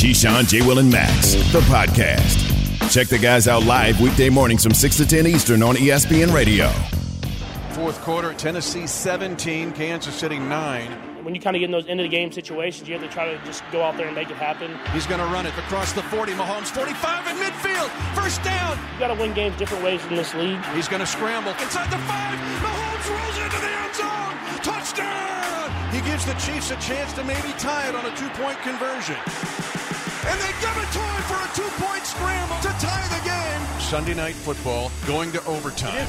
Keyshawn, J. Will, and Max, the podcast. Check the guys out live weekday mornings from 6 to 10 Eastern on ESPN Radio. Fourth quarter, Tennessee 17, Kansas City 9. When you kind of get in those end of the game situations, you have to try to just go out there and make it happen. He's going to run it across the 40. Mahomes 45 in midfield. First down. You got to win games different ways in this league. He's going to scramble inside the five. Mahomes rolls into the end zone. Touchdown. He gives the Chiefs a chance to maybe tie it on a two-point conversion. And they give it to him for a two-point scramble to tie the game. Sunday night football going to overtime.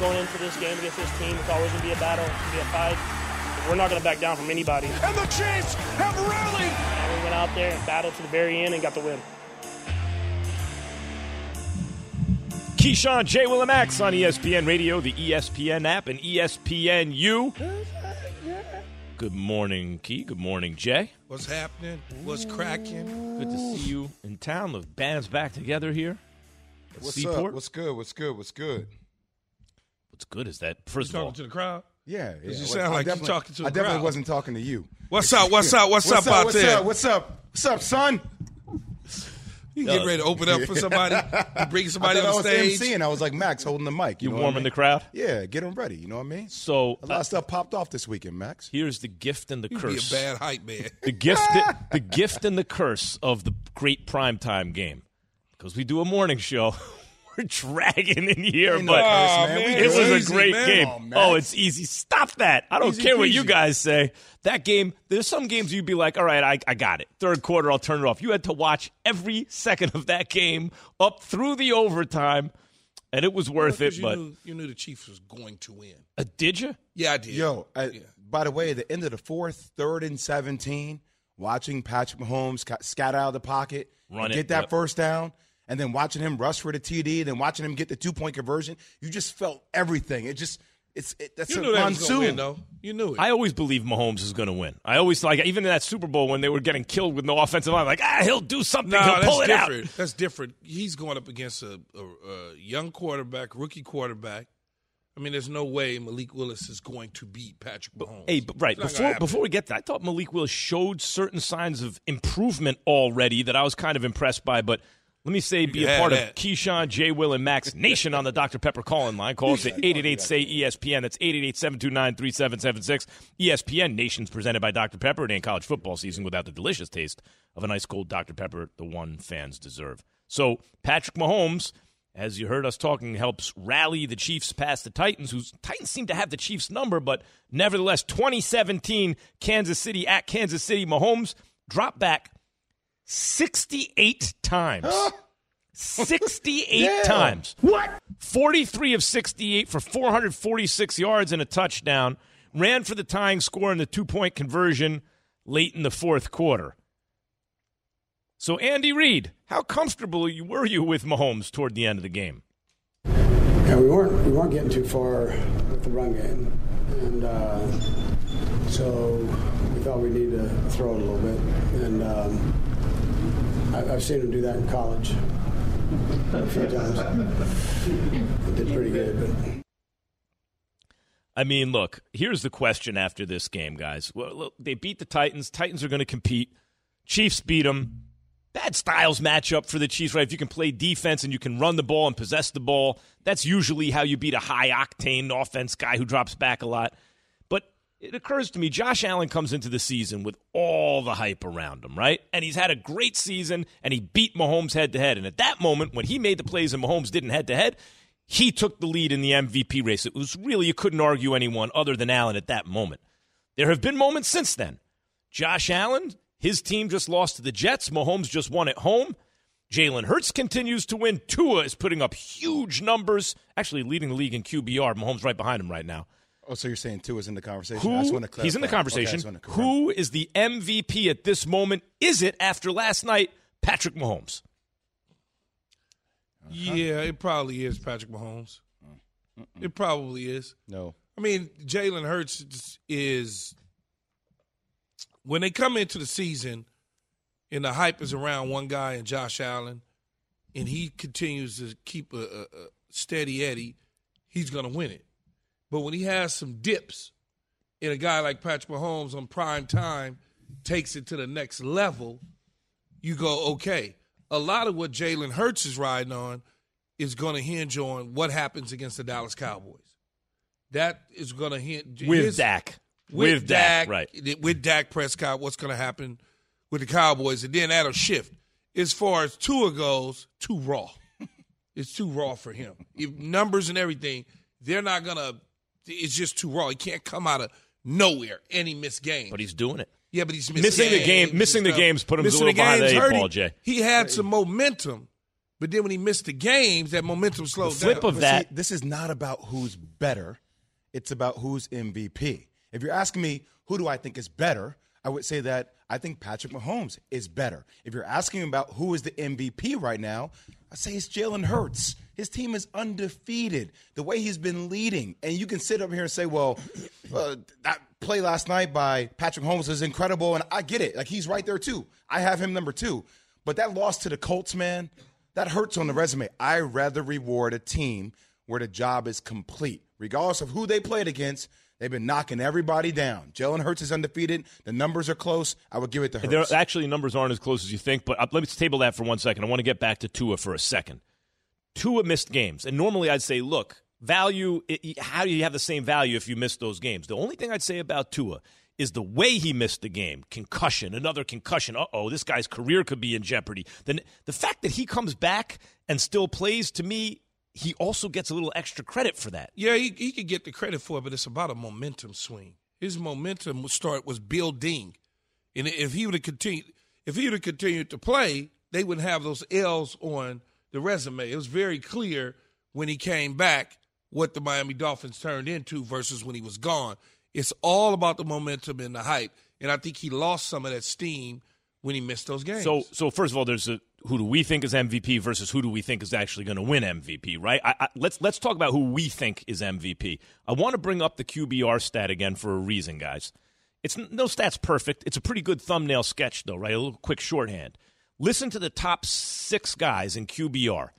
Going into this game against this team, it's always going to be a battle, it's going to be a fight. We're not going to back down from anybody. And the Chiefs have rallied. And we went out there and battled to the very end and got the win. Keyshawn, J. Will, and Max on ESPN Radio, the ESPN app, and E ESPNU. Good morning, Key. Good morning, Jay. What's happening? What's cracking? Good to see you in town. The band's back together here. What's Seaport. up? What's good? What's good? What's good? What's good is that, You first of all, talking to the crowd? Yeah, yeah. you Well, sound like you talking to the I definitely crowd. wasn't talking to you. What's up? What's up? What's, up, out what's there? Up, what's up? What's up, son? You getting ready to uh, open up for somebody? You bring somebody I thought on I was stage? emceeing. I was like Max holding the mic. You, you know what I warming mean? the crowd? Yeah, get them ready. You know what I mean? So, A lot of stuff popped off this weekend, Max. here's the gift and the You be curse. a bad hype man. the gift the gift and the curse of the great primetime game because we do a morning show we're dragging in here Ain't no but curse, man. man. It do was Easy, a great man. game Oh, oh it's easy stop that i don't Easy care what you guys say that game there's some games you'd be like all right I, I got it third quarter i'll turn it off you had to watch every second of that game up through the overtime and it was worth it Because you but knew, you knew the Chiefs was going to win. uh, did you Yeah, I did. Yo, I, Yeah. by the way, at the end of the fourth, third and 17, watching Patrick Mahomes ca- scatter out of the pocket, Run and it, get that yep. first down, and then watching him rush for the TD, and then watching him get the two point conversion, you just felt everything. It just, it's it, that's You a that was going to monsoon. win, though. You knew it. I always believe Mahomes is going to win. I always like even in that Super Bowl when they were getting killed with no offensive line, like ah, he'll do something, no, he'll that's pull it out. different. That's different. He's going up against a, a, a young quarterback, rookie quarterback. I mean, there's no way Malik Willis is going to beat Patrick Mahomes. Hey, but right It's not gonna before before we get that, I thought Malik Willis showed certain signs of improvement already that I was kind of impressed by. But let me say, be a part of. Keyshawn, J. Will, and Max Nation on the Dr. Pepper calling line. Call us at 888 say ESPN. That's 888 729 3776. ESPN Nation's presented by Dr. Pepper. It ain't college football season without the delicious taste of a nice cold Dr. Pepper, the one fans deserve. So, Patrick Mahomes as you heard us talking, helps rally the Chiefs past the Titans, whose Titans seem to have the Chiefs' number, but nevertheless, 2017 Kansas City at Kansas City, Mahomes drop back 68 times. 68 Damn. times. What? 43 of 68 for 446 yards and a touchdown. Ran for the tying score in the two point conversion late in the fourth quarter. So, Andy Reid, how comfortable were you with Mahomes toward the end of the game? Yeah, we weren't we weren't getting too far with the run game, and uh, so we thought we needed to throw it a little bit. And um, I, I've seen him do that in college a few times. It did pretty good, but. I mean, look, here's the question after this game, guys. Well, look, they beat the Titans. Titans are going to compete. Chiefs beat them. Bad styles matchup for the Chiefs, right? If you can play defense and you can run the ball and possess the ball, that's usually how you beat a high octane offense guy who drops back a lot. It occurs to me, Josh Allen comes into the season with all the hype around him, right? And he's had a great season and he beat Mahomes head to head. And at that moment, when he made the plays and Mahomes didn't head to head, he took the lead in the MVP race. It was really, you couldn't argue anyone other than Allen at that moment. There have been moments since then. Josh Allen, his team just lost to the Jets. Mahomes just won at home. Jalen Hurts continues to win. Tua is putting up huge numbers, actually leading the league in QBR. Mahomes right behind him right now. Oh, so you're saying Tua is in the conversation? I just Who, want to he's in the clarify. Okay, conversation. just wanna confirm. Who is the MVP at this moment? Is it after last night, Patrick Mahomes? Uh-huh. Yeah, it probably is Patrick Mahomes. Uh, it probably is. No. I mean, Jalen Hurts is when they come into the season and the hype is around one guy and Josh Allen, and he continues to keep a, a, a steady Eddie, he's going to win it. But when he has some dips in a guy like Patrick Mahomes on prime time, takes it to the next level, you go, okay. A lot of what Jalen Hurts is riding on is going to hinge on what happens against the Dallas Cowboys. That is going to hinge with his- Dak. with, With Dak, right. With Dak Prescott, what's going to happen with the Cowboys, and then that'll shift. As far as Tua goes, too raw. it's too raw for him. If numbers and everything, they're not gonna. It's just too raw. He can't come out of nowhere and he missed games. But he's doing it. yeah, but he's missing, Missing the game- missing the games put him a little the behind the games eight ball. Jay. He had some momentum, but then when he missed the games, that momentum slowed flip down. of But that- see, this is not about who's better. It's about who's MVP. If you're asking me who do I think is better, I would say that I think Patrick Mahomes is better. If you're asking about who is the MVP right now, I say it's Jalen Hurts. His team is undefeated. The way he's been leading, and you can sit up here and say, "Well, uh, that play last night by Patrick Mahomes is incredible," and I get it. Like he's right there too. I have him number two, but that loss to the Colts, man, that hurts on the resume. I rather reward a team where the job is complete, regardless of who they played against. They've been knocking everybody down. Jalen Hurts is undefeated. The numbers are close. I would give it to Hurts. There actually numbers aren't as close as you think, but uh, let me table that for one second. I want to get back to Tua for a second. Tua missed games, and normally I'd say, look, value. It, how do you have the same value if you missed those games? The only thing I'd say about Tua is the way he missed the game. Concussion, another concussion. Uh oh, this guy's career could be in jeopardy. Then the fact that he comes back and still plays, to me, he also gets a little extra credit for that. Yeah, he, he could get the credit for it, but it's about a momentum swing. His momentum start was building, and if he would have continued, if he would have continued to play, they wouldn't have those L's on the resume. It was very clear when he came back what the Miami Dolphins turned into versus when he was gone. It's all about the momentum and the hype, and I think he lost some of that steam when he missed those games. So, so first of all, there's a who do we think is MVP versus who do we think is actually going to win MVP, right? I, I, let's let's talk about who we think is MVP. I want to bring up the QBR stat again for a reason, guys. It's no stats perfect. It's a pretty good thumbnail sketch, though, right? A little quick shorthand. Listen to the top six guys in QBR,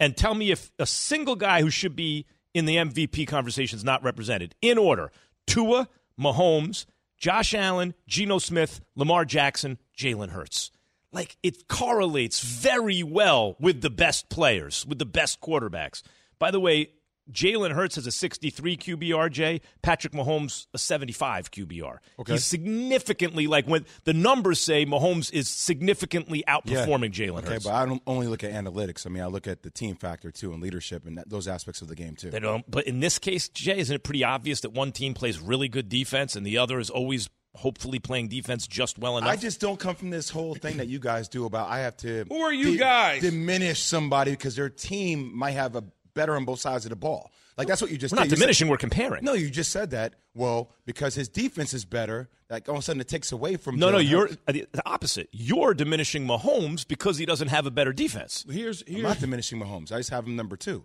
and tell me if a single guy who should be in the MVP conversation is not represented. In order: Tua, Mahomes, Josh Allen, Geno Smith, Lamar Jackson, Jalen Hurts. Like it correlates very well with the best players, with the best quarterbacks. By the way, Jalen Hurts has a 63 QBR, Jay. Patrick Mahomes, a 75 QBR. Okay. He's significantly, like when the numbers say Mahomes is significantly outperforming Jalen Okay, Hurts. but I don't only look at analytics. I mean, I look at the team factor too and leadership and that, those aspects of the game too. They don't, but in this case, Jay, isn't it pretty obvious that one team plays really good defense and the other is always hopefully playing defense just well enough? I just don't come from this whole thing that you guys do about I have to. Who are you guys? Diminish somebody because their team might have a better on both sides of the ball. Like that's what you just we're not did. You said- diminishing, we're comparing. no, you just said that. Well, because his defense is better, like all of a sudden it takes away from. No, no, Jalen you're uh, the opposite. You're diminishing Mahomes because he doesn't have a better defense, here's I'm here's not diminishing Mahomes. I just have him number two.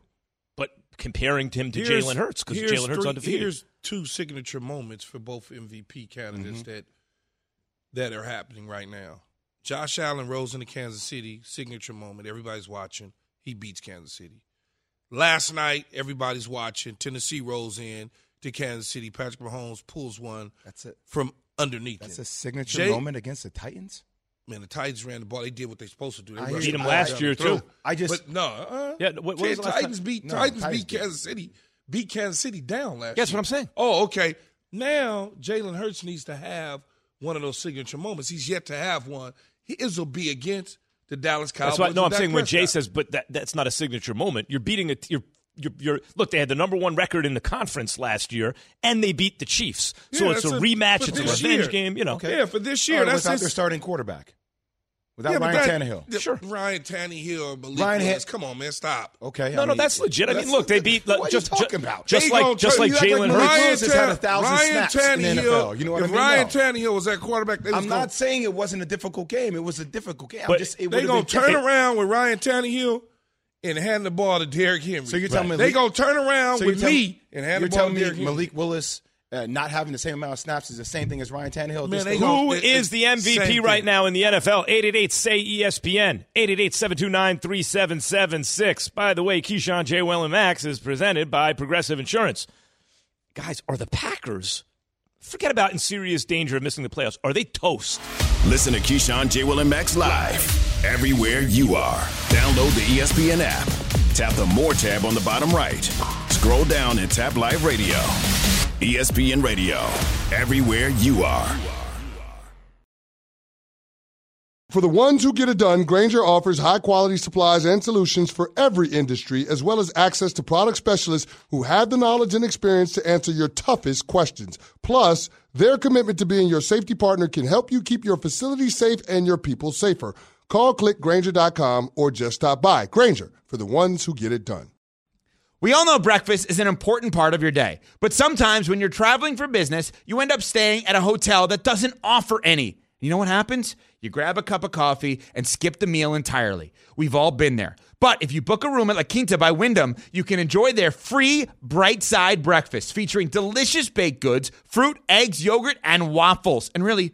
But comparing him to Here's- Jalen Hurts because here's Jalen Hurts three- undefeated. Here's two signature moments for both MVP candidates Mm-hmm. that that are happening right now. Josh Allen rose into Kansas City, signature moment. Everybody's watching. He beats Kansas City. Last night, everybody's watching. Tennessee rolls in to Kansas City. Patrick Mahomes pulls one That's it. from underneath That's him. a signature Jay- moment against the Titans. Man, the Titans ran the ball. They did what they're supposed to do. They I rushed hear the you. ball last year, the throat. too. I just- but no, uh, Yeah, what- what the Titans time? beat No, Titans Titans beat did. Kansas City, beat Kansas City down last. That's year. what I'm saying. Oh, okay. Now Jalen Hurts needs to have one of those signature moments. He's yet to have one. His will be against the Dallas Cowboys. That's why. No, I'm saying when Jay Prescott. says, but that that's not a signature moment. You're beating a you're. You're, you're, look, they had the number one record in the conference last year, and they beat the Chiefs. So Yeah, it's a a- rematch. It's a revenge year- game. You know. Okay. yeah, for this year, right, that's without his, their starting quarterback, without yeah, Ryan that- Tannehill. the- Sure. Ryan Tannehill, Malik Ryan Willis. Come on, man, stop. Okay. No, I no, mean, that's legit. I mean, look, they beat What are just you ju- talking about? just They like just like Jalen Hurts. Willis has had a thousand Ryan snaps in the NFL. You know what I if mean? Ryan No. Tannehill was that quarterback, they was I'm gonna, not saying it wasn't a difficult game. It was a difficult game. I'm But just, it They would've gonna turn around with Ryan Tannehill and hand the ball to Derrick Henry. So you're telling me they Malik- gonna turn around So you're with tell- me and hand you're the ball to Derrick Henry. Malik Willis uh, not having the same amount of snaps is the same thing as Ryan Tannehill. Man, they Who it- is the MVP right thing. now in the NFL? 888 say ESPN. 888 729 3776. By the way, Keyshawn, J. Will, and Max is presented by Progressive Insurance. Guys, are the Packers forget about in serious danger of missing the playoffs. Are they toast? Listen to Keyshawn, J. Will, and Max live everywhere you are. Download the ESPN app. Tap the More tab on the bottom right. Scroll down and tap Live Radio. ESPN Radio, everywhere you are. For the ones who get it done, Grainger offers high quality supplies and solutions for every industry, as well as access to product specialists who have the knowledge and experience to answer your toughest questions. Plus, their commitment to being your safety partner can help you keep your facility safe and your people safer. Call clickgrainger.com or just stop by. Grainger for the ones who get it done. We all know breakfast is an important part of your day, but sometimes when you're traveling for business, you end up staying at a hotel that doesn't offer any. You know what happens? You grab a cup of coffee and skip the meal entirely. We've all been there. But if you book a room at La Quinta by Wyndham, you can enjoy their free bright side breakfast featuring delicious baked goods, fruit, eggs, yogurt, and waffles. And really,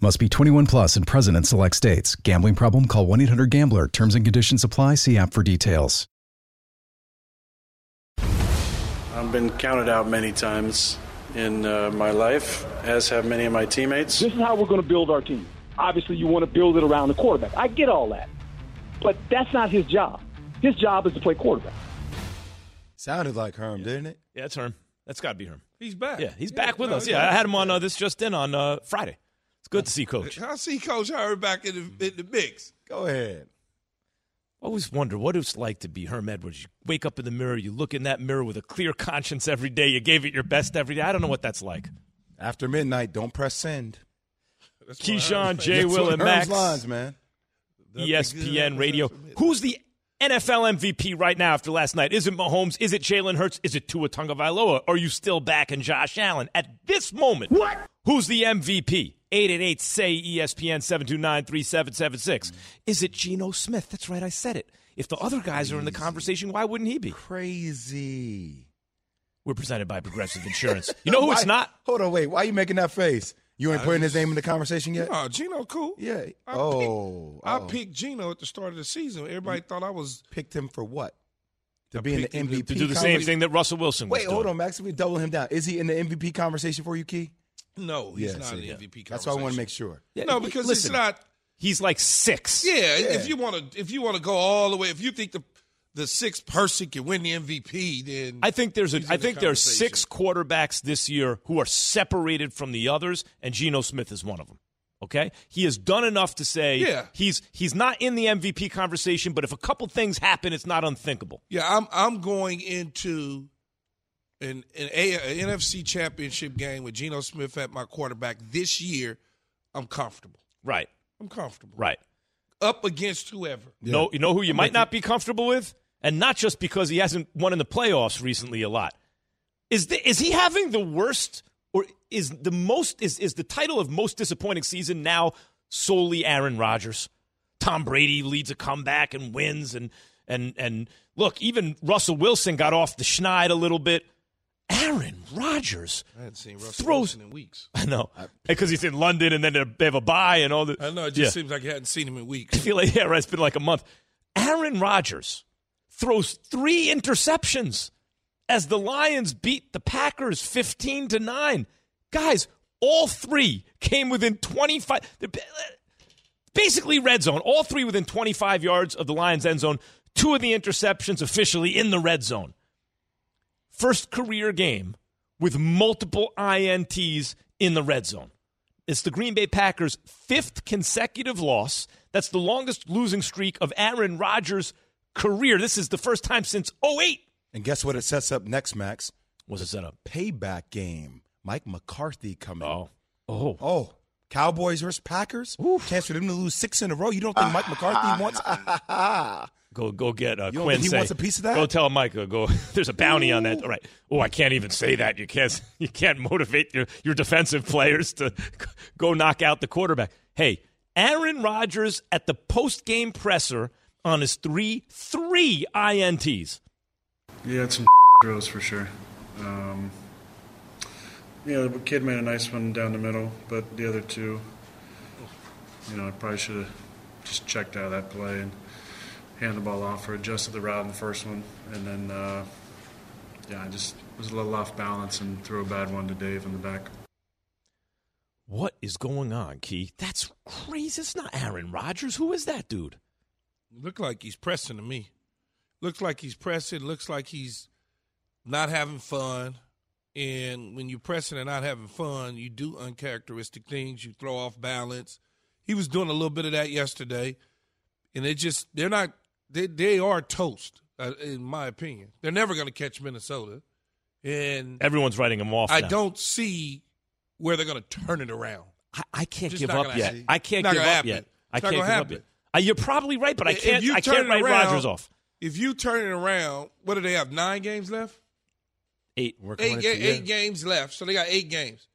Must be 21 plus and present in select states. Gambling problem? Call 1 800 Gambler. Terms and conditions apply. See app for details. I've been counted out many times in uh, my life, as have many of my teammates. This is how we're going to build our team. Obviously, you want to build it around the quarterback. I get all that. But that's not his job. His job is to play quarterback. Sounded like Herm, didn't it? Yeah, it's Herm. That's got to be Herm. He's back. Yeah, he's Yeah, back with no, us. yeah. Yeah, I had him on uh, this just in on uh, Friday. It's good to see Coach. I see Coach Howard back in the, in the mix. Go ahead. I always wonder what it's like to be Herm Edwards. You wake up in the mirror, you look in that mirror with a clear conscience every day. You gave it your best every day. I don't know what that's like. After midnight, don't press send. That's Keyshawn, Herm Jay, said. Will, and Max. Lines, man. That's ESPN Radio. Who's the NFL MVP right now after last night? Is it Mahomes? Is it Jalen Hurts? Is it Tua Tagovailoa? Are you still back in Josh Allen at this moment? What? Who's the MVP? 888 say ESPN 729 3776. Is it Geno Smith? That's right, I said it. If the other guys are in the conversation, why wouldn't he be? Crazy. We're presented by Progressive Insurance. You know who it's not? Hold on, wait. Why are you making that face? You ain't I putting his name in the conversation yet? Oh, Geno, cool. Yeah. I oh, oh. I oh. picked Geno at the start of the season. Everybody thought I was. picked him for what? To I be in the picked him to- MVP. To do the same thing that Russell Wilson was Wait, doing. hold on, Max. If we double him down, is he in the MVP conversation for you, Key? No, he's Yeah, not see, in the yeah. MVP. That's why I want to make sure. No, because Listen, it's not. He's like six. Yeah, if you want to, if you want to go all the way, if you think the the sixth person can win the MVP, then I think there's a I He's I in the think there's conversation. six quarterbacks this year who are separated from the others, and Geno Smith is one of them. Okay, he has done enough to say Yeah. he's he's not in the MVP conversation, but if a couple things happen, it's not unthinkable. Yeah, I'm I'm going into an an, a, an NFC Championship game with Geno Smith at my quarterback this year. I'm comfortable. Right, I'm comfortable. right. Up against whoever. No, you know who you might not be comfortable with, and not just because he hasn't won in the playoffs recently a lot. Is the, is he having the worst, or is the most is is the title of most disappointing season now solely Aaron Rodgers? Tom Brady leads a comeback and wins, and and and look, even Russell Wilson got off the schneid a little bit. Aaron Rodgers I hadn't seen Russell Throws- Wilson in weeks. I know because he's in London, and then they're- have a bye and all the. I know it just Yeah. seems like I hadn't seen him in weeks. I feel like yeah, right, it's been like a month. Aaron Rodgers throws three interceptions as the Lions beat the Packers 15 to 9. Guys, all three came within 25 basically red zone. All three within 25 yards of the Lions end zone. Two of the interceptions officially in the red zone. First career game with multiple INTs in the red zone. It's the Green Bay Packers' fifth consecutive loss. That's the longest losing streak of Aaron Rodgers' career. This is the first time since 08. And guess what it sets up next, Max? Was it set up? Payback game. Mike McCarthy coming. Oh. Oh. Oh. Cowboys versus Packers. Chance for them to lose six in a row. You don't think Mike McCarthy wants? Go go get uh, Quinn. he say, wants a piece of that? Go tell Mike. uh, Go. There's a bounty on that. All right. Oh, I can't even say that. You can't. You can't motivate your your defensive players to go knock out the quarterback. Hey, Aaron Rodgers at the post game presser on his three three ints. Yeah, it's some throws for sure. Um, yeah, the kid made a nice one down the middle, but the other two, you know, I probably should have just checked out of that play and handed the ball off or adjusted the route in the first one. And then, uh, yeah, I just was a little off balance and threw a bad one to Dave in the back. What is going on, Keith? That's crazy. It's not Aaron Rodgers. Who is that dude? Look like he's pressing to me. Looks like he's pressing. Looks like he's not having fun. And when you're pressing and not having fun, you do uncharacteristic things. You throw off balance. He was doing a little bit of that yesterday, and they just they're not they they are toast uh, in my opinion. They're never going to catch Minnesota, and Everyone's writing them off. I now. don't see where they're going to turn it around. I, I can't Just give up yet. happen. I can't give up happen. yet. I can't give up yet. Uh, you're probably right, but I can't. you I can't write around- Rodgers off. If you turn it around, what do they have? Nine games left. Eight. Eight, ga- eight games left, so they got eight games.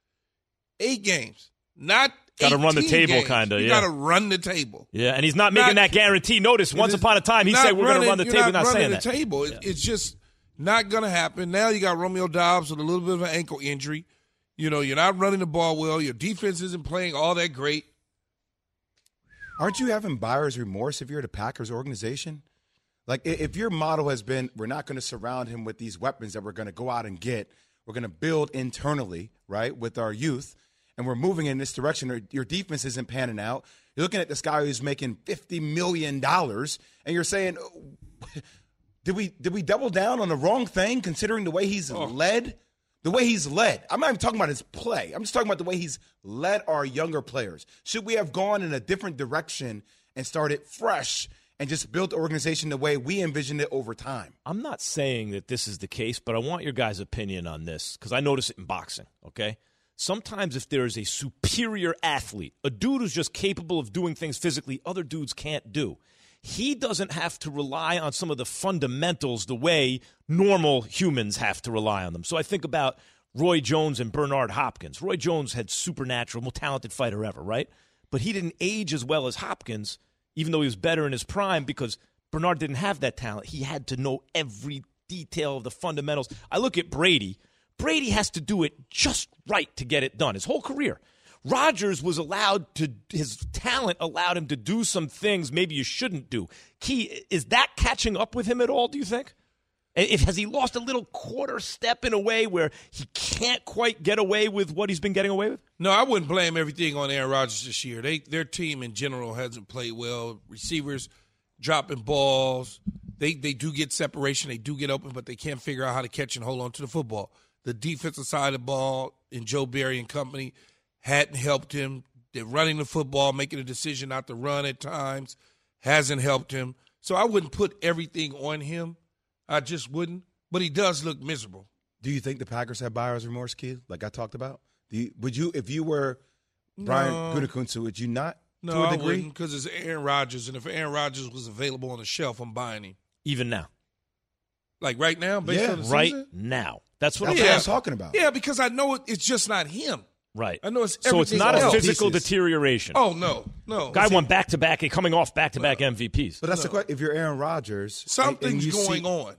Eight games, not Gotta run the table, games. kinda, You yeah. got to run the table. Yeah, and he's not making Not- that guarantee. Notice, once upon a time, he said we're going to run the table. He's Not not saying running that. the table. It- It's just not going to happen. Now you got Romeo Doubs with a little bit of an ankle injury. You know, you're not running the ball well. Your defense isn't playing all that great. Aren't you having buyer's remorse if you're the Packers organization? Like, if your model has been, we're not going to surround him with these weapons that we're going to go out and get, we're going to build internally, right, with our youth, and we're moving in this direction, your defense isn't panning out. You're looking at this guy who's making $50 million, and you're saying, did we, did we double down on the wrong thing considering the way he's oh. led? The way he's led. I'm not even talking about his play. I'm just talking about the way he's led our younger players. Should we have gone in a different direction and started fresh and just built the organization the way we envisioned it over time? I'm not saying that this is the case, but I want your guys' opinion on this because I notice it in boxing, okay? Sometimes if there is a superior athlete, a dude who's just capable of doing things physically other dudes can't do, he doesn't have to rely on some of the fundamentals the way normal humans have to rely on them. So I think about Roy Jones and Bernard Hopkins. Roy Jones had supernatural, most talented fighter ever, right? But he didn't age as well as Hopkins, even though he was better in his prime because Bernard didn't have that talent. He had to know every detail of the fundamentals. I look at Brady. Brady has to do it just right to get it done his whole career. Rodgers was allowed to, his talent allowed him to do some things maybe you shouldn't do. Key, is that catching up with him at all, do you think? If, has he lost a little quarter step in a way where he can't quite get away with what he's been getting away with? No, I wouldn't blame everything on Aaron Rodgers this year. They their team in general hasn't played well. Receivers dropping balls. They they do get separation. They do get open, but they can't figure out how to catch and hold on to the football. The defensive side of the ball in Joe Barry and company hadn't helped him. They're running the football, making a decision not to run at times, hasn't helped him. So I wouldn't put everything on him. I just wouldn't. But he does look miserable. Do you think the Packers have buyer's remorse, Keith, like I talked about? Do you, would you, if you were Brian No. Gutekunst, would you not No, to a I degree? wouldn't because it's Aaron Rodgers, and if Aaron Rodgers was available on the shelf, I'm buying him. Even now. Like right now, based Yeah, on the right season? now. That's what That's I'm what I'm talking about. Yeah, because I know it, it's just not him. Right. I know it's so it's everything not a physical Pieces. deterioration. Oh no, no. Guy won back to back, and coming off back to back MVPs. But that's the question. If you're Aaron Rodgers, and- and Something's you going see- on.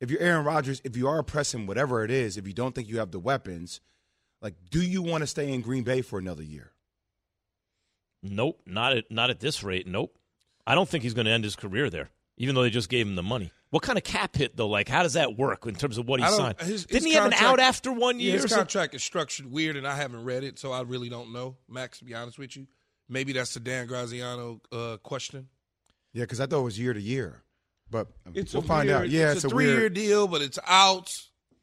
If you're Aaron Rodgers, if you are pressing whatever it is, if you don't think you have the weapons, like, do you want to stay in Green Bay for another year? Nope, not at not at this rate. Nope. I don't think he's going to end his career there, even though they just gave him the money. What kind of cap hit though? Like, how does that work in terms of what he signed? his- Didn't his he have an contract- out after one Yeah, year? his contract is structured weird, and I haven't read it, so I really don't know. Max, to be honest with you, maybe that's the Dan Graziano uh, question. Yeah, because I thought it was year to year, but It's we'll a find out. Yeah, it's, it's, a a three-year weird. deal, but it's out.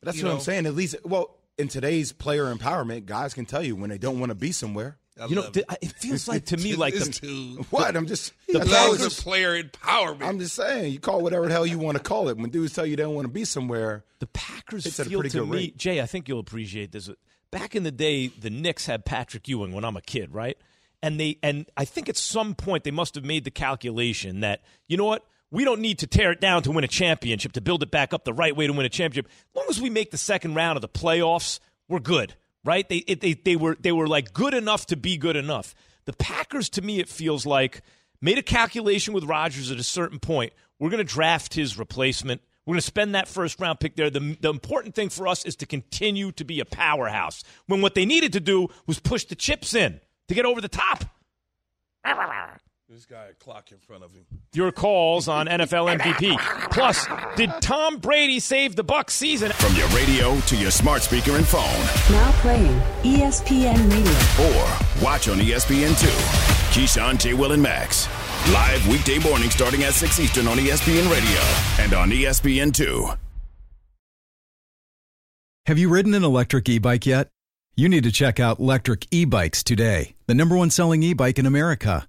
That's what know. I'm saying. At least, well, in today's player empowerment, guys can tell you when they don't want to be somewhere. I You know, love th- it feels like to me like the, dude. What? I'm just. The that's all Packers it's- player empowerment. I'm just saying. You call whatever the hell you want to call it. When dudes tell you they don't want to be somewhere, the Packers It's at a feel pretty to good me, rate. Jay. I think you'll appreciate this. back in the day, the Knicks had Patrick Ewing when I'm a kid, right? And they and I think at some point they must have made the calculation that you know what we don't need to tear it down to win a championship to build it back up the right way to win a championship. As long as we make the second round of the playoffs, we're good, right? They it, they they were they were like good enough to be good enough. The Packers, to me, it feels like made a calculation with Rodgers at a certain point. We're going to draft his replacement. We're going to spend that first round pick there. The, the important thing for us is to continue to be a powerhouse. When what they needed to do was push the chips in to get over the top. This guy a clock in front of him. Your calls on NFL MVP. Plus, did Tom Brady save the Bucs season? From your radio to your smart speaker and phone. Now playing ESPN Radio. Or watch on E ESPN2. Keyshawn, J. Will, and Max. Live weekday morning starting at 6 Eastern on ESPN Radio and on E ESPN2. Have you ridden an electric e bike yet? You need to check out Lectric E Bikes today, the number one selling e bike in America.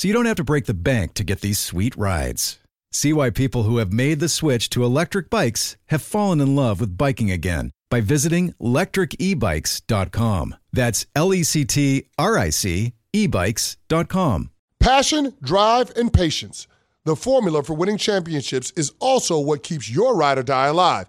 so you don't have to break the bank to get these sweet rides. See why people who have made the switch to electric bikes have fallen in love with biking again by visiting lectricebikes.com. That's L E C T R I C ebikes.com. Passion, drive, and patience. The formula for winning championships is also what keeps your ride or die alive.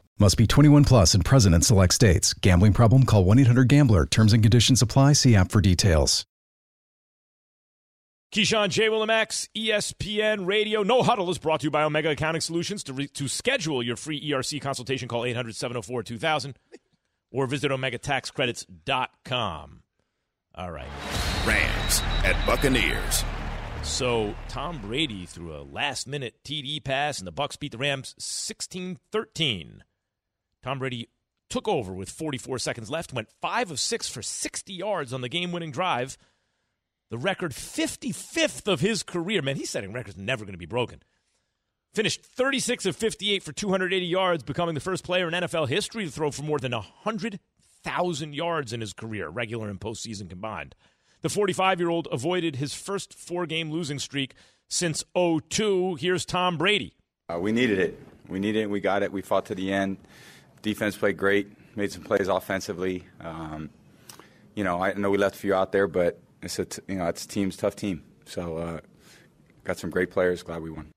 Must be 21 plus and present in select states. Gambling problem? Call 1 800 Gambler. Terms and conditions apply. See app for details. Keyshawn J. Willimax, ESPN Radio. No Huddle is brought to you by Omega Accounting Solutions. To, re- to schedule your free ERC consultation, call 800 704 2000 or visit OmegaTaxCredits.com. All right. Rams at Buccaneers. So Tom Brady threw a last minute TD pass, and the Bucs beat the Rams 16 13. Tom Brady took over with 44 seconds left, went 5 of 6 for 60 yards on the game winning drive. The record 55th of his career. Man, he's setting records never going to be broken. Finished 36 of 58 for 280 yards, becoming the first player in NFL history to throw for more than 100,000 yards in his career, regular and postseason combined. The 45 year old avoided his first four game losing streak since 02. Here's Tom Brady. Uh, we needed it. We needed it. We got it. We fought to the end. Defense played great, made some plays offensively. Um, you know, I know we left a few out there, but it's a t- you know it's a team's tough team. So uh, got some great players. Glad we won.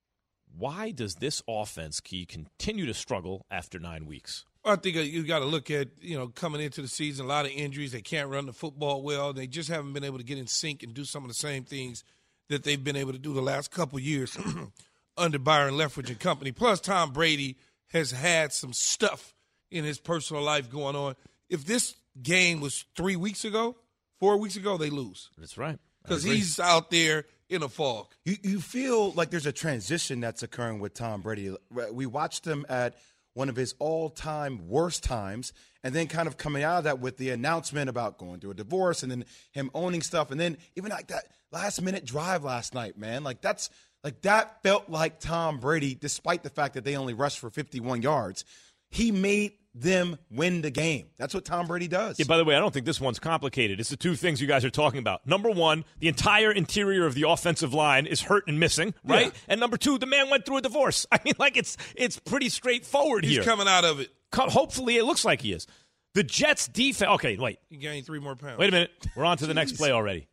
Why does this offense key continue to struggle after nine weeks? I think uh, you got to look at you know coming into the season, a lot of injuries. They can't run the football well. They just haven't been able to get in sync and do some of the same things that they've been able to do the last couple years under Byron Leftwich and company. Plus, Tom Brady has had some stuff in his personal life going on. If this game was three weeks ago, four weeks ago, they lose That's right. because he's out there in a fog. You you feel like there's a transition that's occurring with Tom Brady. We watched him at one of his all-time worst times, and then kind of coming out of that with the announcement about going through a divorce, and then him owning stuff, and then even like that last-minute drive last night, man. Like that's Like that felt like Tom Brady, despite the fact that they only rushed for 51 yards. He made them win the game. That's what Tom Brady does. Yeah, by the way, I don't think this one's complicated. It's the two things you guys are talking about. Number one, the entire interior of the offensive line is hurt and missing, right? Yeah. And number two, the man went through a divorce. I mean, like it's it's pretty straightforward He's here. coming out of it. Hopefully, it looks like he is. The Jets defense. Okay, wait, He gained three more pounds. wait a minute. We're on to the next play already.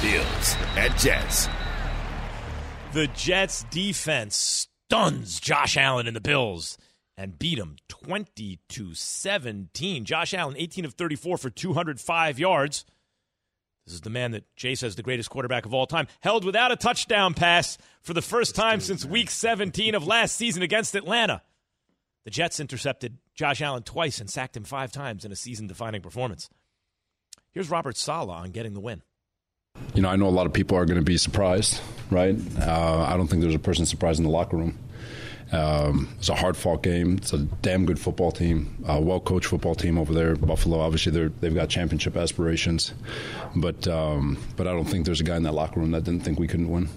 Bills at Jets. The Jets defense stuns Josh Allen and the Bills and beat him 20 to 17. Josh Allen 18 of 34 for 205 yards. This is the man that Jay says the greatest quarterback of all time, held without a touchdown pass for the first time since week 17 of last season against Atlanta. The Jets intercepted Josh Allen twice and sacked him 5 times in a season-defining performance. Here's Robert Saleh on getting the win. You know, I know a lot of people are going to be surprised, right? Uh, I don't think there's a person surprised in the locker room. Um, it's a hard fought game. It's a damn good football team, a well coached football team over there. Buffalo, obviously, they're, they've got championship aspirations, but um, but I don't think there's a guy in that locker room that didn't think we couldn't win.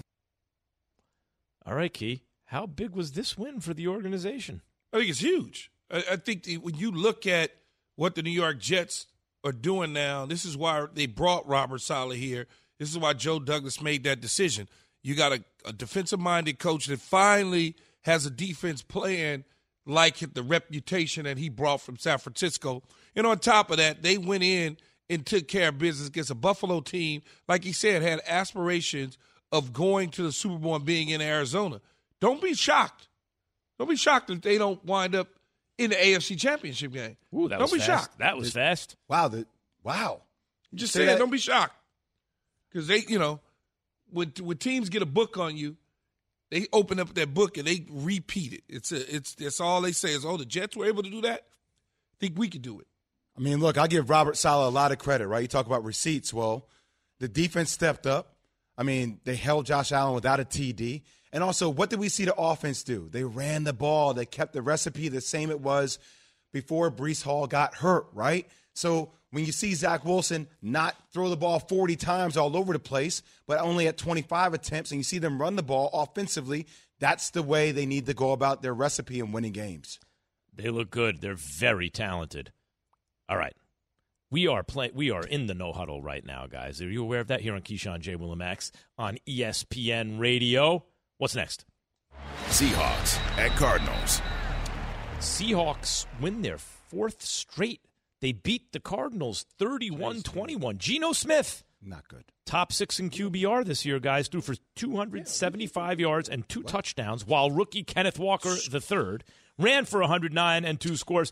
All right, Key. How big was this win for the organization? I think it's huge. I, I think the, when you look at what the New York Jets are doing now, this is why they brought Robert Saleh here. This is why Joe Douglas made that decision. You got a, a defensive minded coach that finally has a defense playing like the reputation that he brought from San Francisco. And on top of that, they went in and took care of business against a Buffalo team, like he said, had aspirations of going to the Super Bowl and being in Arizona. Don't be shocked. Don't be shocked if they don't wind up in the AFC Championship game. Ooh, that don't was be fast. shocked. That was fast. Wow, the, wow. Just Say saying, that- don't be shocked. Because they, you know, when when teams get a book on you, they open up that book and they repeat it. It's a, it's that's all they say is, oh, the Jets were able to do that. Think we could do it. I mean, look, I give Robert Saleh a lot of credit, right? You talk about receipts. Well, the defense stepped up. I mean, they held Josh Allen without a TD. And also, what did we see the offense do? They ran the ball. They kept the recipe the same it was before Breece Hall got hurt, right? So when you see Zach Wilson not throw the ball 40 times all over the place, but only at 25 attempts, and you see them run the ball offensively, that's the way they need to go about their recipe in winning games. They look good. They're very talented. All right. We are play- we are in the no huddle right now, guys. Are you aware of that here on Keyshawn J. Willimax on ESPN Radio? What's next? Seahawks at Cardinals. Seahawks win their fourth straight. They beat the Cardinals 31 21. Geno Smith, Not good. top six in QBR this year, guys, threw for 275 yards and two touchdowns, while rookie Kenneth Walker III ran for 109 and two scores.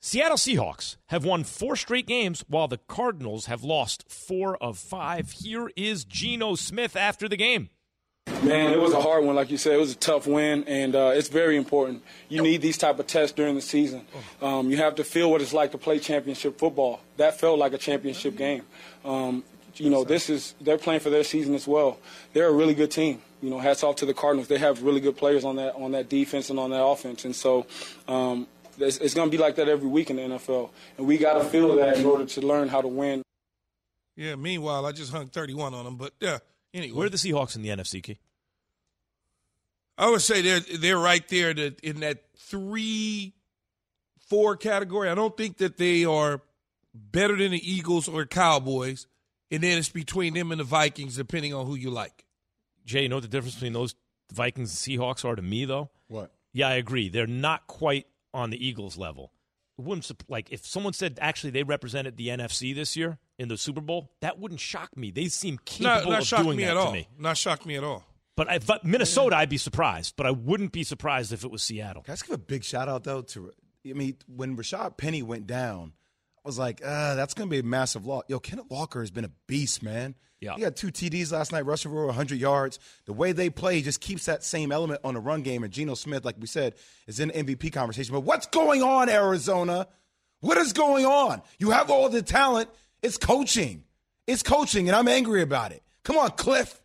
Seattle Seahawks have won four straight games, while the Cardinals have lost four of five. Here is Geno Smith after the game. Man, it was a hard one, like you said. It was a tough win, and uh, it's very important. You need these type of tests during the season. Um, you have to feel what it's like to play championship football. That felt like a championship game. Um, you know, this is they're playing for their season as well. They're a really good team. You know, hats off to the Cardinals. They have really good players on that on that defense and on that offense, and so. Um, it's, it's going to be like that every week in the NFL, and we got to feel that in order to learn how to win. Yeah. Meanwhile, I just hung 31 on them, but yeah. Anyway, Where are the Seahawks in the NFC, Key? I would say they're they're right there to, in that three, four category. I don't think that they are better than the Eagles or Cowboys, and then it's between them and the Vikings, depending on who you like. Jay, you know what the difference between those Vikings and Seahawks are to me, though? What? Yeah, I agree. They're not quite on the Eagles level. It wouldn't like if someone said actually they represented the NFC this year in the Super Bowl. That wouldn't shock me. They seem Not, capable not of shocked doing me that at to all. me. Not shocked me at all. But I, but Minnesota, I'd be surprised. But I wouldn't be surprised if it was Seattle. Can I just give a big shout out though to I mean when Rashad Penny went down, I was like, uh, that's gonna be a massive loss. Yo, Kenneth Walker has been a beast, man. Yeah. He had two TDs last night, rushing for over 100 yards. The way they play just keeps that same element on the run game. And Geno Smith, like we said, is in MVP conversation. But what's going on, Arizona? What is going on? You have all the talent. It's coaching. It's coaching, and I'm angry about it. Come on, Cliff.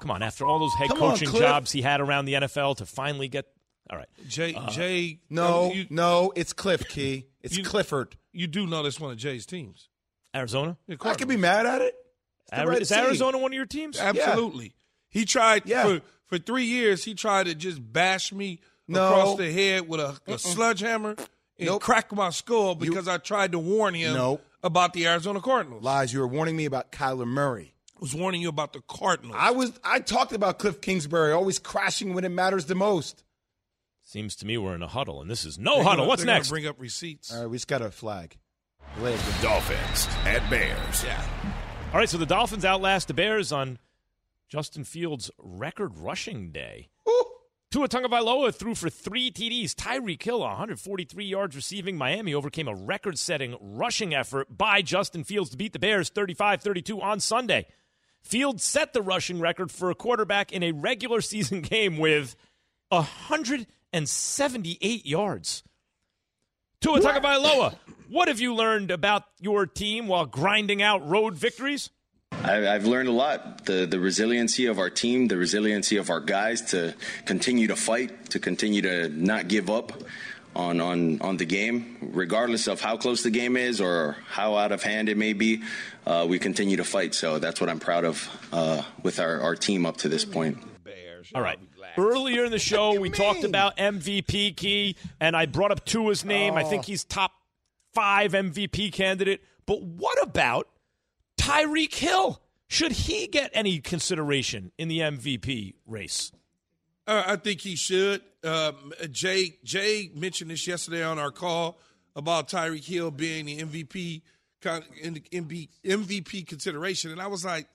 Come on, after all those head Come coaching Cliff. jobs he had around the NFL to finally get. All right, Jay, Uh, Jay, No, you, no, it's Cliff Key. It's You- Clifford. you do know that's one of Jay's teams. Arizona. The I could be mad at it. Ari- is Sea. Arizona one of your teams? Absolutely. He tried Yeah. for for three years. He tried to just bash me No. across the head with a, a sledgehammer and Nope. crack my skull because I tried to warn him Nope. about the Arizona Cardinals. Lies. You were warning me about Kyler Murray. I was warning you about the Cardinals. I was. I talked about Cliff Kingsbury always crashing when it matters the most. Seems to me we're in a huddle, and this is no They're huddle. gonna- What's next? Bring up receipts. All right, we just got a flag. Leg. Dolphins at Bears. Yeah. All right, so the Dolphins outlast the Bears on Justin Fields' record rushing day. Tua Tagovailoa threw for three TDs. Tyreek Hill, 143 yards receiving. Miami overcame a record-setting rushing effort by Justin Fields to beat the Bears 35-32 on Sunday. Fields set the rushing record for a quarterback in a regular season game with 178 yards. Tua Tagovailoa, what have you learned about your team while grinding out road victories? I, I've learned a lot. The the resiliency of our team, the resiliency of our guys to continue to fight, to continue to not give up on on on the game, regardless of how close the game is or how out of hand it may be. Uh, we continue to fight. So that's what I'm proud of uh, with our, our team up to this point. All right. Earlier in the show, we talked about MVP key, and I brought up Tua's name. I think he's top five MVP candidate. But what about Tyreek Hill? Should he get any consideration in the MVP race? Uh, I think he should. Um, Jay Jay mentioned this yesterday on our call about Tyreek Hill being the MVP con- in the MV- MVP consideration, and I was like,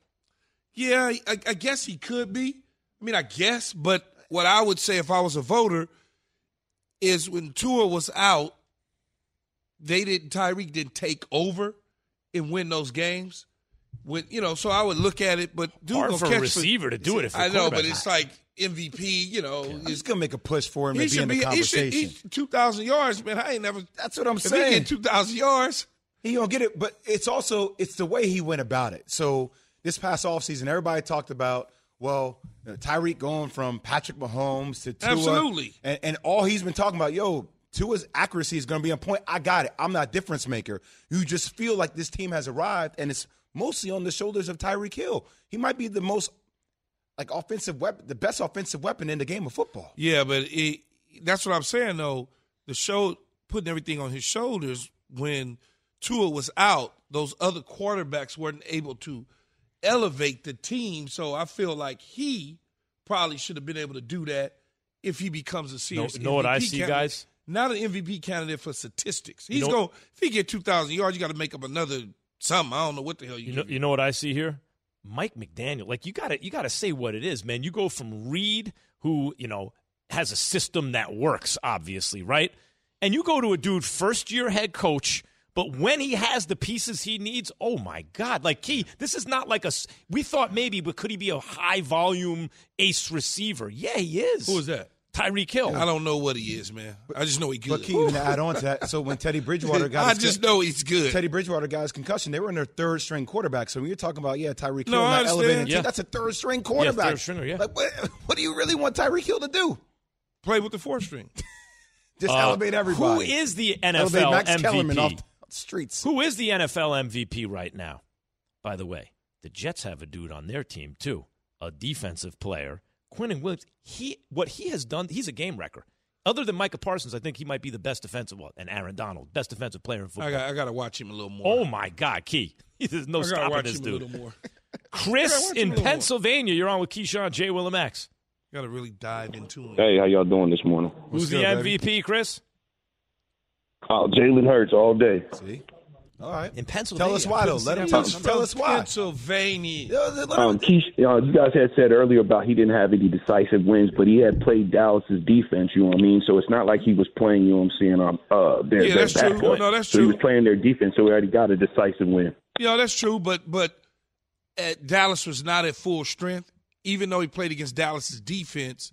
yeah, I, I guess he could be. I mean, I guess, but what I would say if I was a voter is when Tua was out, they didn't Tyreek didn't take over and win those games. When you know, so I would look at it, but dude Hard gonna for a catch receiver to do it if I know, but it's like MVP. You know, I'm just gonna make a push for him he to be should in the be. He should. conversation. He, Two thousand yards, man. I ain't never. That's what I'm if saying. He get two thousand yards. He gonna get it, but it's also it's the way he went about it. So this past offseason, everybody talked about well, uh, Tyreek going from Patrick Mahomes to Tua, Absolutely. and, and all he's been talking about, yo, Tua's accuracy is going to be on point. I got it. I'm not a difference maker. You just feel like this team has arrived, and it's mostly on the shoulders of Tyreek Hill. He might be the most like offensive weapon, the best offensive weapon in the game of football. Yeah, but it, that's what I'm saying though. The show putting everything on his shoulders when Tua was out, those other quarterbacks weren't able to elevate the team. So I feel like he probably should have been able to do that if he becomes a serious. know what I see, candidate. guys? Not an MVP candidate for statistics. He's know- going if he get two thousand yards, you got to make up another something. I don't know what the hell you. You know, you know what I see here? Mike McDaniel. Like you got to you got to say what it is, man. You go from Reed, who you know has a system that works, obviously, right? And you go to a dude first year head coach. But when he has the pieces he needs, oh my God! Like Key, this is not like a. s- We thought maybe, but could he be a high volume ace receiver? Yeah, he is. Who is that? Tyreek Hill. I don't know what he is, man. I just know he good. But Key, even to add on to that, so when Teddy Bridgewater got I his just con- know he's good. Teddy Bridgewater got his concussion, they were in their third string quarterback. So when you're talking about yeah, Tyreek Hill No, not understand. elevating, Yeah. that's a third string quarterback. third stringer, yeah. Like, what, what do you really want Tyreek Hill to do? Play with the fourth string. Just Uh, elevate everybody. Who is the elevate NFL Max MVP? Kellerman off the streets? Who is the NFL MVP right now? By the way, the Jets have a dude on their team too, a defensive player, Quinnen Williams. He what he has done, he's a game wrecker. Other than Micah Parsons, I think he might be the best defensive, well, and Aaron Donald, best defensive player in football. I got I got to watch him a little more. oh my God, Key! There's no I stopping watch this him dude. a little more. Chris gotta watch him in a more. Pennsylvania, you're on with Keyshawn J. Willem X. Got to really dive into him. Hey, how y'all doing this morning? Who's the MVP, Chris? Oh, Jalen Hurts all day. See, all right. In Pennsylvania. Tell us why though. Let him From- tell, tell us why. Pennsylvania. Um, Keish, you, know, you guys had said earlier about he didn't have any decisive wins, but he had played Dallas's defense. You know what I mean? So it's not like he was playing. You know what I'm saying? Um, uh, their, Yeah, their that's true. backcourt. No, that's true. so he was playing their defense, so he already got a decisive win. Yeah, that's true. But but at Dallas was not at full strength, even though he played against Dallas's defense.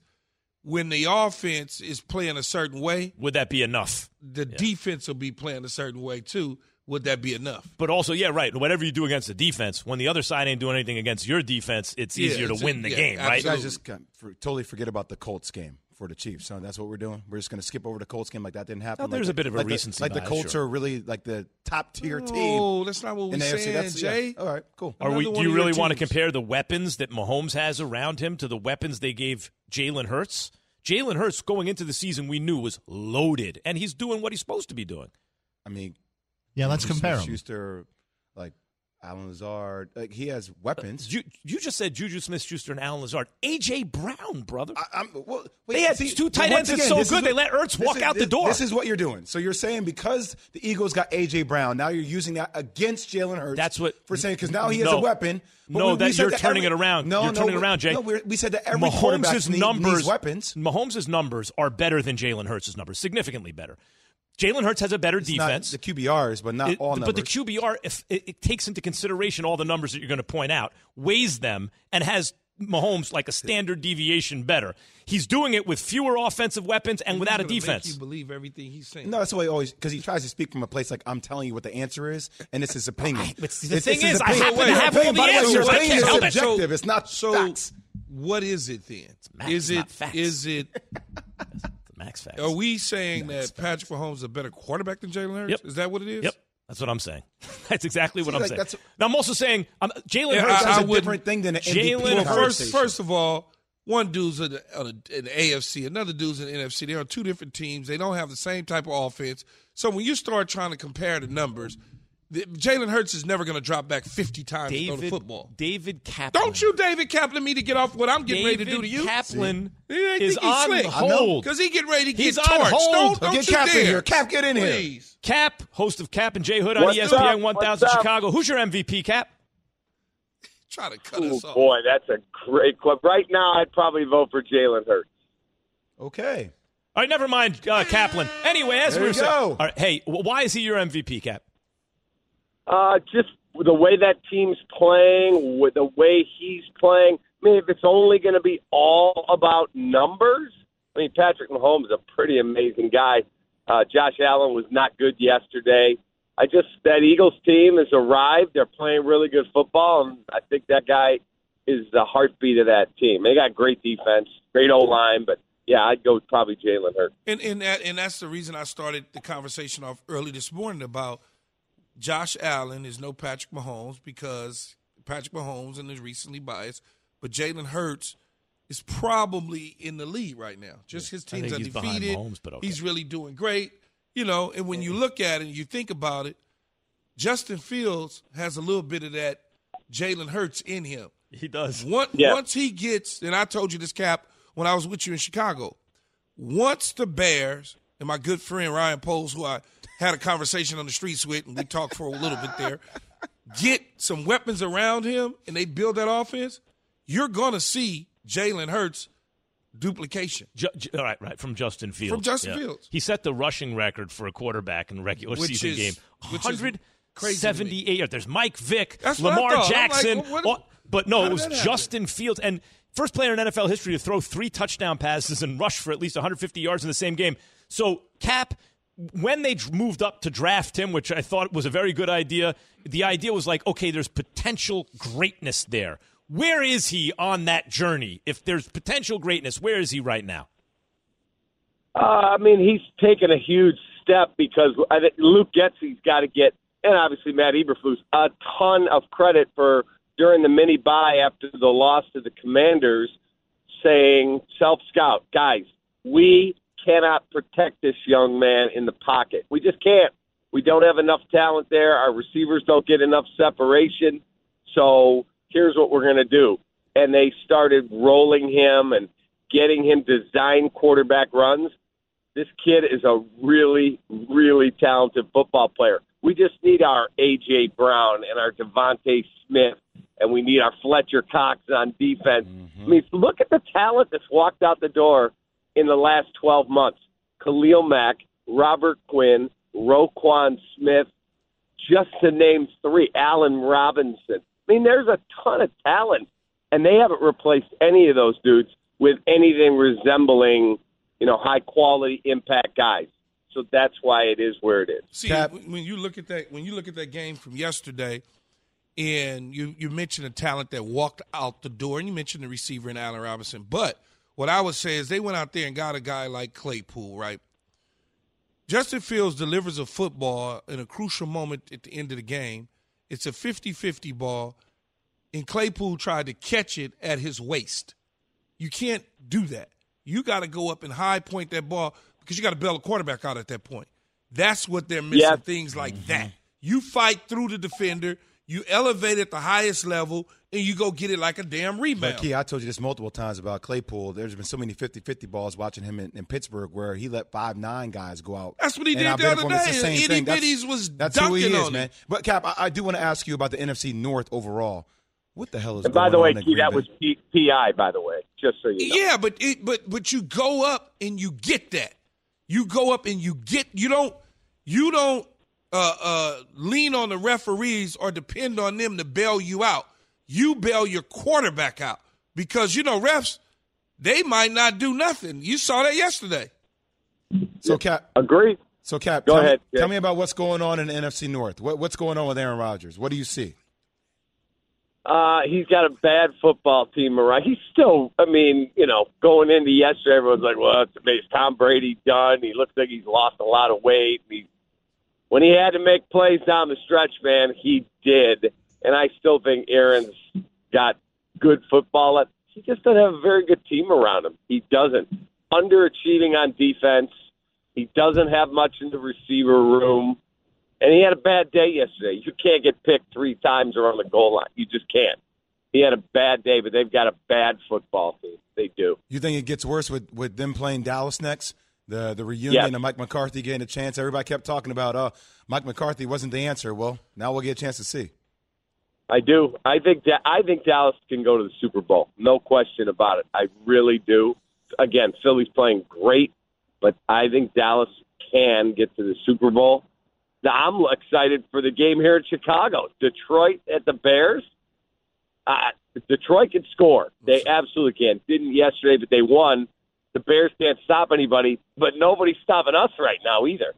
When the offense is playing a certain way, Would that be enough? the defense will be playing a certain way too. Would that be enough? But also, yeah, right. Whatever you do against the defense, when the other side ain't doing anything against your defense, it's Yeah, easier to it's- win the yeah, game, You right? guys just totally forget about the Colts game. For the Chiefs. So that's what we're doing. We're just going to skip over the Colts game like that didn't happen. No, there's like a bit of a like the- recency like the Colts sure. are really like the top tier No, team. that's not what we're the AFC. saying, That's- yeah. Jay. All right, cool. Are we? Another Do one you of your really want to compare the weapons that Mahomes has around him to the weapons they gave Jalen Hurts? Jalen Hurts going into the season we knew was loaded, and he's doing what he's supposed to be doing. I mean, Yeah, let's compare compare 'em. Smith-Schuster, like Allen Lazard, like he has weapons. You, you just said Juju Smith-Schuster and Allen Lazard. AJ Brown, brother. I, well, they had see, two tight ends that's so this is good what- they let Ertz walk is- out the door. This is what you're doing. So you're saying because the Eagles got AJ Brown, now you're using that against Jalen Hurts. That's what for saying because now he has No. a weapon. But no, we- we that said you're that turning every- it around. No, you're no, turning it around, Jay. No, we're, said that every Mahomes' numbers, needs weapons. Mahomes' numbers are better than Jalen Hurts' numbers, significantly better. Jalen Hurts has a better It's not defense. the QBRs, but not It- all but the. QBR, if it, it takes into consideration all the numbers that you're going to point out, weighs them, and has Mahomes like a standard deviation better. He's doing it with fewer offensive weapons and without a He's make defense. you believe everything he's saying. No, that's the way he always because he tries to speak from a place like I'm telling you what the answer is, and it's his opinion. But the It's- thing it's his is, I opinion. happen to Your have all opinion- the by way, answers. I opinion can't is help it. subjective. It's not so facts. what is it then? max, is it not facts. is it Max facts. are we saying that Patrick Mahomes is a better quarterback than Jalen Hurts? Yep. Is that what it is? Yep. That's what I'm saying. That's exactly what See, I'm like, saying. that's- now, I'm also saying um, Jalen Hurts I- has I a would- different thing than an Jalen MVP Well, first, first of all, one dude's in the, on the- in the AFC, another dude's in the NFC. They're on two different teams. They don't have the same type of offense. So when you start trying to compare the numbers, the- Jalen Hurts is never going to drop back 50 times to throw the football. David Kaplan. Don't you, David Kaplan, me to get off what I'm getting ready to do to you? Kaplan See? Is think he's on slick. hold. Because he getting ready to He's get on torched. hold. Don't, don't Get you Cap in here. Cap, get in here. Cap, host of Cap and Jay Hood on What's ESPN up? 1000 Chicago. Who's your MVP, Cap? Try to cut Oh us off. boy, that's a great club. Right now, I'd probably vote for Jalen Hurts. Okay. All right, never mind uh, Kaplan. Anyway, as There we you were saying, go. all right, hey, why is he your MVP, Cap? Uh, just the way that team's playing, with the way he's playing. I mean, if it's only going to be all about numbers, I mean, Patrick Mahomes is a pretty amazing guy. Uh, Josh Allen was not good yesterday. I just that Eagles team has arrived. They're playing really good football, and I think that guy is the heartbeat of that team. They got great defense, great O line, but yeah, I'd go probably Jalen Hurts. And and that and that's the reason I started the conversation off early this morning about Josh Allen is no Patrick Mahomes because Patrick Mahomes and is recently biased, but Jalen Hurts is probably in the lead right now. Just his I team's think he's undefeated. Mahomes, but okay. He's really doing great. You know, and when you look at it and you think about it, Justin Fields has a little bit of that Jalen Hurts in him. He does. Once, Yeah. once he gets, and I told you this, Cap, when I was with you in Chicago, once the Bears and my good friend Ryan Poles, who I had a conversation on the streets with, and we talked for a little bit there, get some weapons around him and they build that offense, you're going to see Jalen Hurts duplication. Ju- all right, right, from Justin Fields. From Justin Fields. He set the rushing record for a quarterback in the regular Which season is- game. 178. There's Mike Vick, That's Lamar. I'm like, Jackson. But no, it was that happen? Justin Fields. And first player in NFL history to throw three touchdown passes and rush for at least 150 yards in the same game. So, Cap, when they moved up to draft him, which I thought was a very good idea, the idea was like, okay, there's potential greatness there. Where is he on that journey? If there's potential greatness, where is he right now? Uh, I mean, he's taken a huge step because I think Luke Getsy's got to get, and obviously Matt Eberflus, a ton of credit for during the mini bye after the loss to the Commanders, saying self scout, guys, we cannot protect this young man in the pocket. We just can't. We don't have enough talent there. Our receivers don't get enough separation. So here's what we're going to do. And they started rolling him and getting him design quarterback runs. This kid is a really, really talented football player. We just need our A.J. Brown and our DeVonta Smith, and we need our Fletcher Cox on defense. Mm-hmm. I mean, look at the talent that's walked out the door in the last 12 months. Khalil Mack, Robert Quinn, Roquan Smith, just to name three. Allen Robinson. I mean, there's a ton of talent, and they haven't replaced any of those dudes with anything resembling, you know, high quality impact guys. So that's why it is where it is. See, when when you look at that, when you look at that game from yesterday, and you you mentioned the talent that walked out the door, and you mentioned the receiver in Allen Robinson, but what I would say is they went out there and got a guy like Claypool, right? Justin Fields delivers a football in a crucial moment at the end of the game. It's a 50-50 ball, and Claypool tried to catch it at his waist. You can't do that. You got to go up and high point that ball because you got to bail a quarterback out at that point. That's what they're missing. Yeah. Things like mm-hmm. that. You fight through the defender. You elevate at the highest level, and you go get it like a damn rebound. But Key, I told you this multiple times about Claypool. There's been so many 50-50 balls watching him in, in Pittsburgh where he let five nine guys go out. That's what he And did I've the other for him. It's the same Itty thing. That's- was That's who he is, man. him. But Cap, I, I do want to ask you about the NFC North overall. What the hell is And by going the way, on in Key, that Bay? was P- PI, by the way, just so you know. Yeah, but it, but but you go up and you get that. You go up and you get. You don't. You don't uh, uh, lean on the referees or depend on them to bail you out. You bail your quarterback out because you know refs. They might not do nothing. You saw that yesterday. So Cap, agree. So Cap, Go tell, ahead, Me, Jay. tell me about what's going on in the NFC North. What, what's going on with Aaron Rodgers? What do you see? Uh, he's got a bad football team around. He's still, I mean, you know, going into yesterday, everyone's like, well, it's amazing. Tom Brady done. He looks like he's lost a lot of weight. He, when he had to make plays down the stretch, man, he did. And I still think Aaron's got good football. He just doesn't have a very good team around him. He doesn't. Underachieving on defense. He doesn't have much in the receiver room. And he had a bad day yesterday. You can't get picked three times around the goal line. You just can't. He had a bad day, but they've got a bad football team. They do. You think it gets worse with, with them playing Dallas next? The the reunion Yes. of Mike McCarthy getting a chance. Everybody kept talking about, uh, Mike McCarthy wasn't the answer. Well, now we'll get a chance to see. I do. I think that I think Dallas can go to the Super Bowl. No question about it. I really do. Again, Philly's playing great, but I think Dallas can get to the Super Bowl. Now, I'm excited for the game here in Chicago. Detroit at the Bears. Uh, Detroit can score. They absolutely can. Didn't yesterday, but they won. The Bears can't stop anybody, but nobody's stopping us right now either.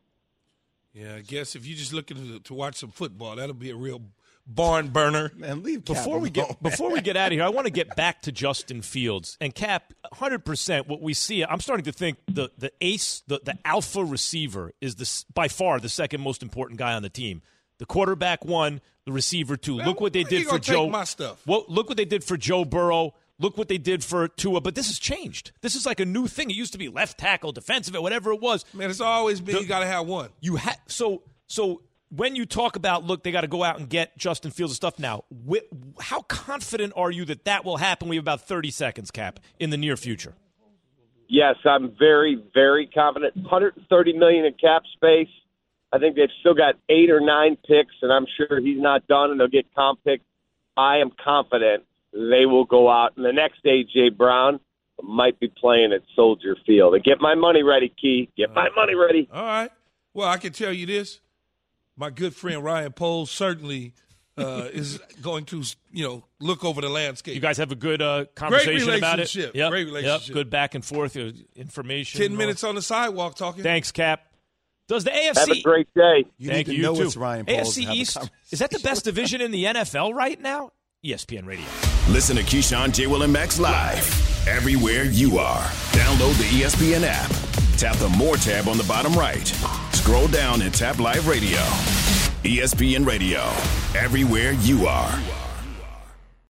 Yeah, I guess if you're just looking to, to watch some football, that'll be a real barn burner. Man, leave Before we get before we get out of here, I want to get back to Justin Fields and Cap. Hundred percent, what we see. I'm starting to think the the ace, the the alpha receiver is the by far the second most important guy on the team. The quarterback one, the receiver two. Look what they did for Joe. my stuff? Well, look what they did for Joe Burrow. Look what they did for Tua. But this has changed. This is like a new thing. It used to be left tackle, defensive, end, whatever it was. Man, it's always been you got to have one. You had so so when you talk about look, they got to go out and get Justin Fields and stuff now. Wh- how confident are you that that will happen? We have about thirty seconds, Cap, in the near future. Yes, I'm very, very confident. 130 million in cap space. I think they've still got eight or nine picks, and I'm sure he's not done, and they'll get comp picks. I am confident they will go out, and the next AJ Brown might be playing at Soldier Field. And get my money ready, Key. Get my money ready. All right. Well, I can tell you this: my good friend Ryan Poles certainly uh, is going to, you know, look over the landscape. You guys have a good uh, conversation about it. relationship. Yep, Great yep, relationship. good back and forth uh, information. Ten minutes on the sidewalk talking. Thanks, Cap. Does the AFC Have a great day. You Thank need to you, know too. it's Ryan Poles AFC East is that the best division in the NFL right now? ESPN Radio. Listen to Keyshawn, J. Will, and Max live everywhere you are. Download the ESPN app. Tap the More tab on the bottom right. Scroll down and tap Live Radio. ESPN Radio, everywhere you are.